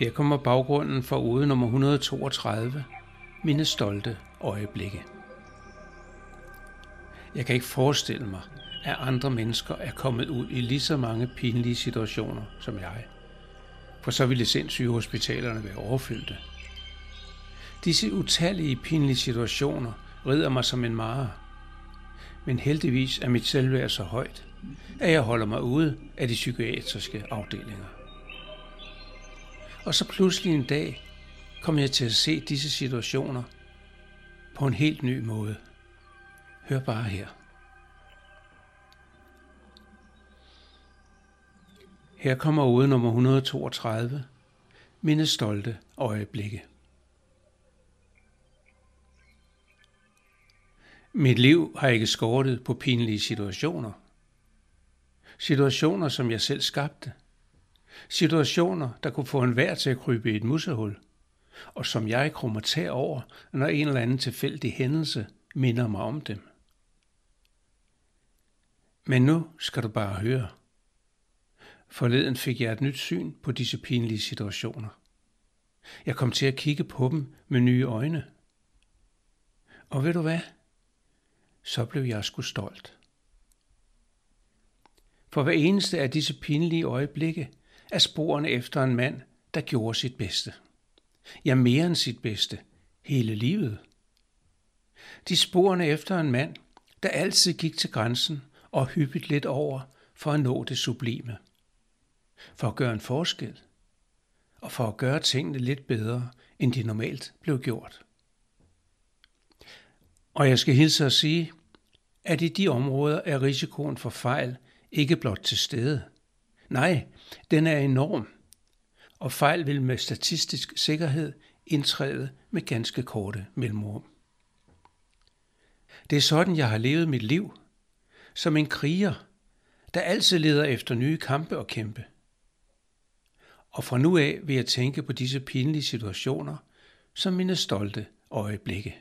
Her kommer baggrunden for ude nummer 132, mine stolte øjeblikke. Jeg kan ikke forestille mig, at andre mennesker er kommet ud i lige så mange pinlige situationer som jeg. For så ville sindssyge hospitalerne være overfyldte. Disse utallige pinlige situationer rider mig som en mare. Men heldigvis er mit selvværd så højt, at jeg holder mig ude af de psykiatriske afdelinger. Og så pludselig en dag kom jeg til at se disse situationer på en helt ny måde. Hør bare her. Her kommer ude nummer 132, mine stolte øjeblikke. Mit liv har ikke skortet på pinlige situationer. Situationer, som jeg selv skabte. Situationer, der kunne få en vær til at krybe i et mussehul, og som jeg krummer tær over, når en eller anden tilfældig hændelse minder mig om dem. Men nu skal du bare høre. Forleden fik jeg et nyt syn på disse pinlige situationer. Jeg kom til at kigge på dem med nye øjne. Og ved du hvad? Så blev jeg sgu stolt. For hver eneste af disse pinlige øjeblikke er sporene efter en mand, der gjorde sit bedste. Ja, mere end sit bedste. Hele livet. De sporene efter en mand, der altid gik til grænsen og hyppigt lidt over for at nå det sublime. For at gøre en forskel. Og for at gøre tingene lidt bedre, end de normalt blev gjort. Og jeg skal hilse at sige, at i de områder er risikoen for fejl ikke blot til stede. Nej, den er enorm, og fejl vil med statistisk sikkerhed indtræde med ganske korte mellemrum. Det er sådan, jeg har levet mit liv, som en kriger, der altid leder efter nye kampe og kæmpe. Og fra nu af vil jeg tænke på disse pinlige situationer som mine stolte øjeblikke.